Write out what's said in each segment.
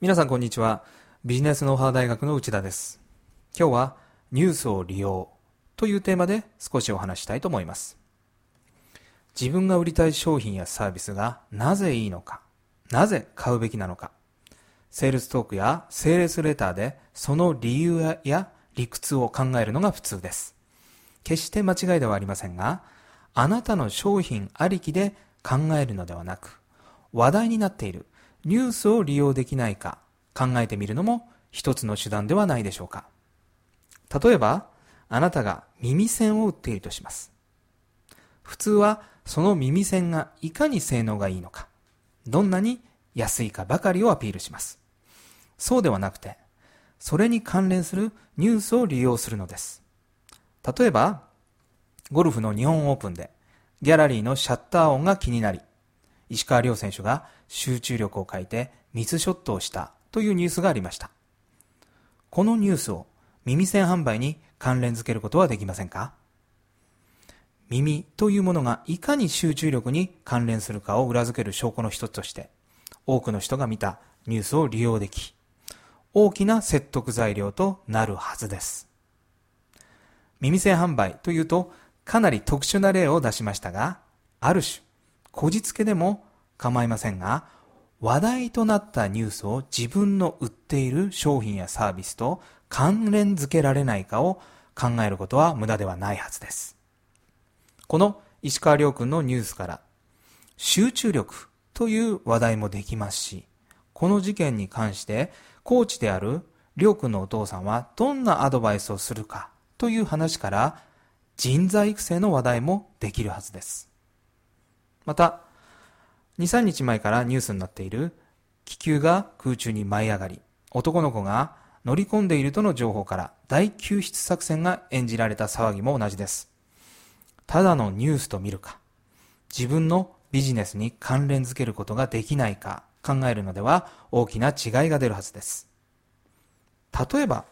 皆さんこんにちは。ビジネスノウハウ大学の内田です。今日はニュースを利用というテーマで少しお話したいと思います。自分が売りたい商品やサービスがなぜいいのか、なぜ買うべきなのか、セールストークやセールスレターでその理由や理屈を考えるのが普通です。決して間違いではありませんが、あなたの商品ありきで考えるのではなく、話題になっているニュースを利用できないか考えてみるのも一つの手段ではないでしょうか。例えば、あなたが耳栓を売っているとします。普通はその耳栓がいかに性能がいいのか、どんなに安いかばかりをアピールします。そうではなくて、それに関連するニュースを利用するのです。例えば、ゴルフの日本オープンで、ギャラリーのシャッター音が気になり、石川遼選手が集中力を欠いてミスショットをしたというニュースがありました。このニュースを耳栓販売に関連づけることはできませんか？耳というものがいかに集中力に関連するかを裏付ける証拠の一つとして、多くの人が見たニュースを利用でき、大きな説得材料となるはずです。耳栓販売というとかなり特殊な例を出しましたが、ある種、こじつけでも構いませんが、話題となったニュースを自分の売っている商品やサービスと関連づけられないかを考えることは無駄ではないはずです。この石川亮君のニュースから集中力という話題もできますし、この事件に関してコーチである亮君のお父さんはどんなアドバイスをするかという話から人材育成の話題もできるはずです。また、2、3日前からニュースになっている気球が空中に舞い上がり、男の子が乗り込んでいるとの情報から大救出作戦が演じられた騒ぎも同じです。ただのニュースと見るか、自分のビジネスに関連づけることができないか考えるのでは大きな違いが出るはずです。例えば、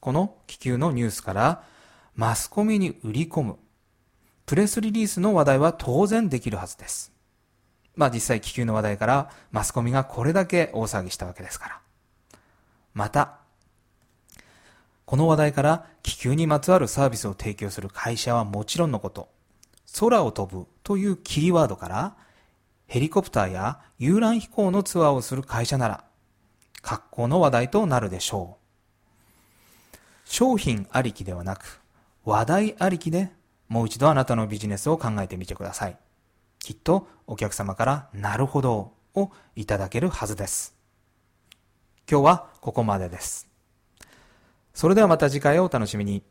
この気球のニュースからマスコミに売り込む、プレスリリースの話題は当然できるはずです。まあ実際気球の話題からマスコミがこれだけ大騒ぎしたわけですから。また、この話題から気球にまつわるサービスを提供する会社はもちろんのこと、空を飛ぶというキーワードからヘリコプターや遊覧飛行のツアーをする会社なら、格好の話題となるでしょう。商品ありきではなく、話題ありきでもう一度あなたのビジネスを考えてみてください。きっとお客様からなるほどをいただけるはずです。今日はここまでです。それではまた次回をお楽しみに。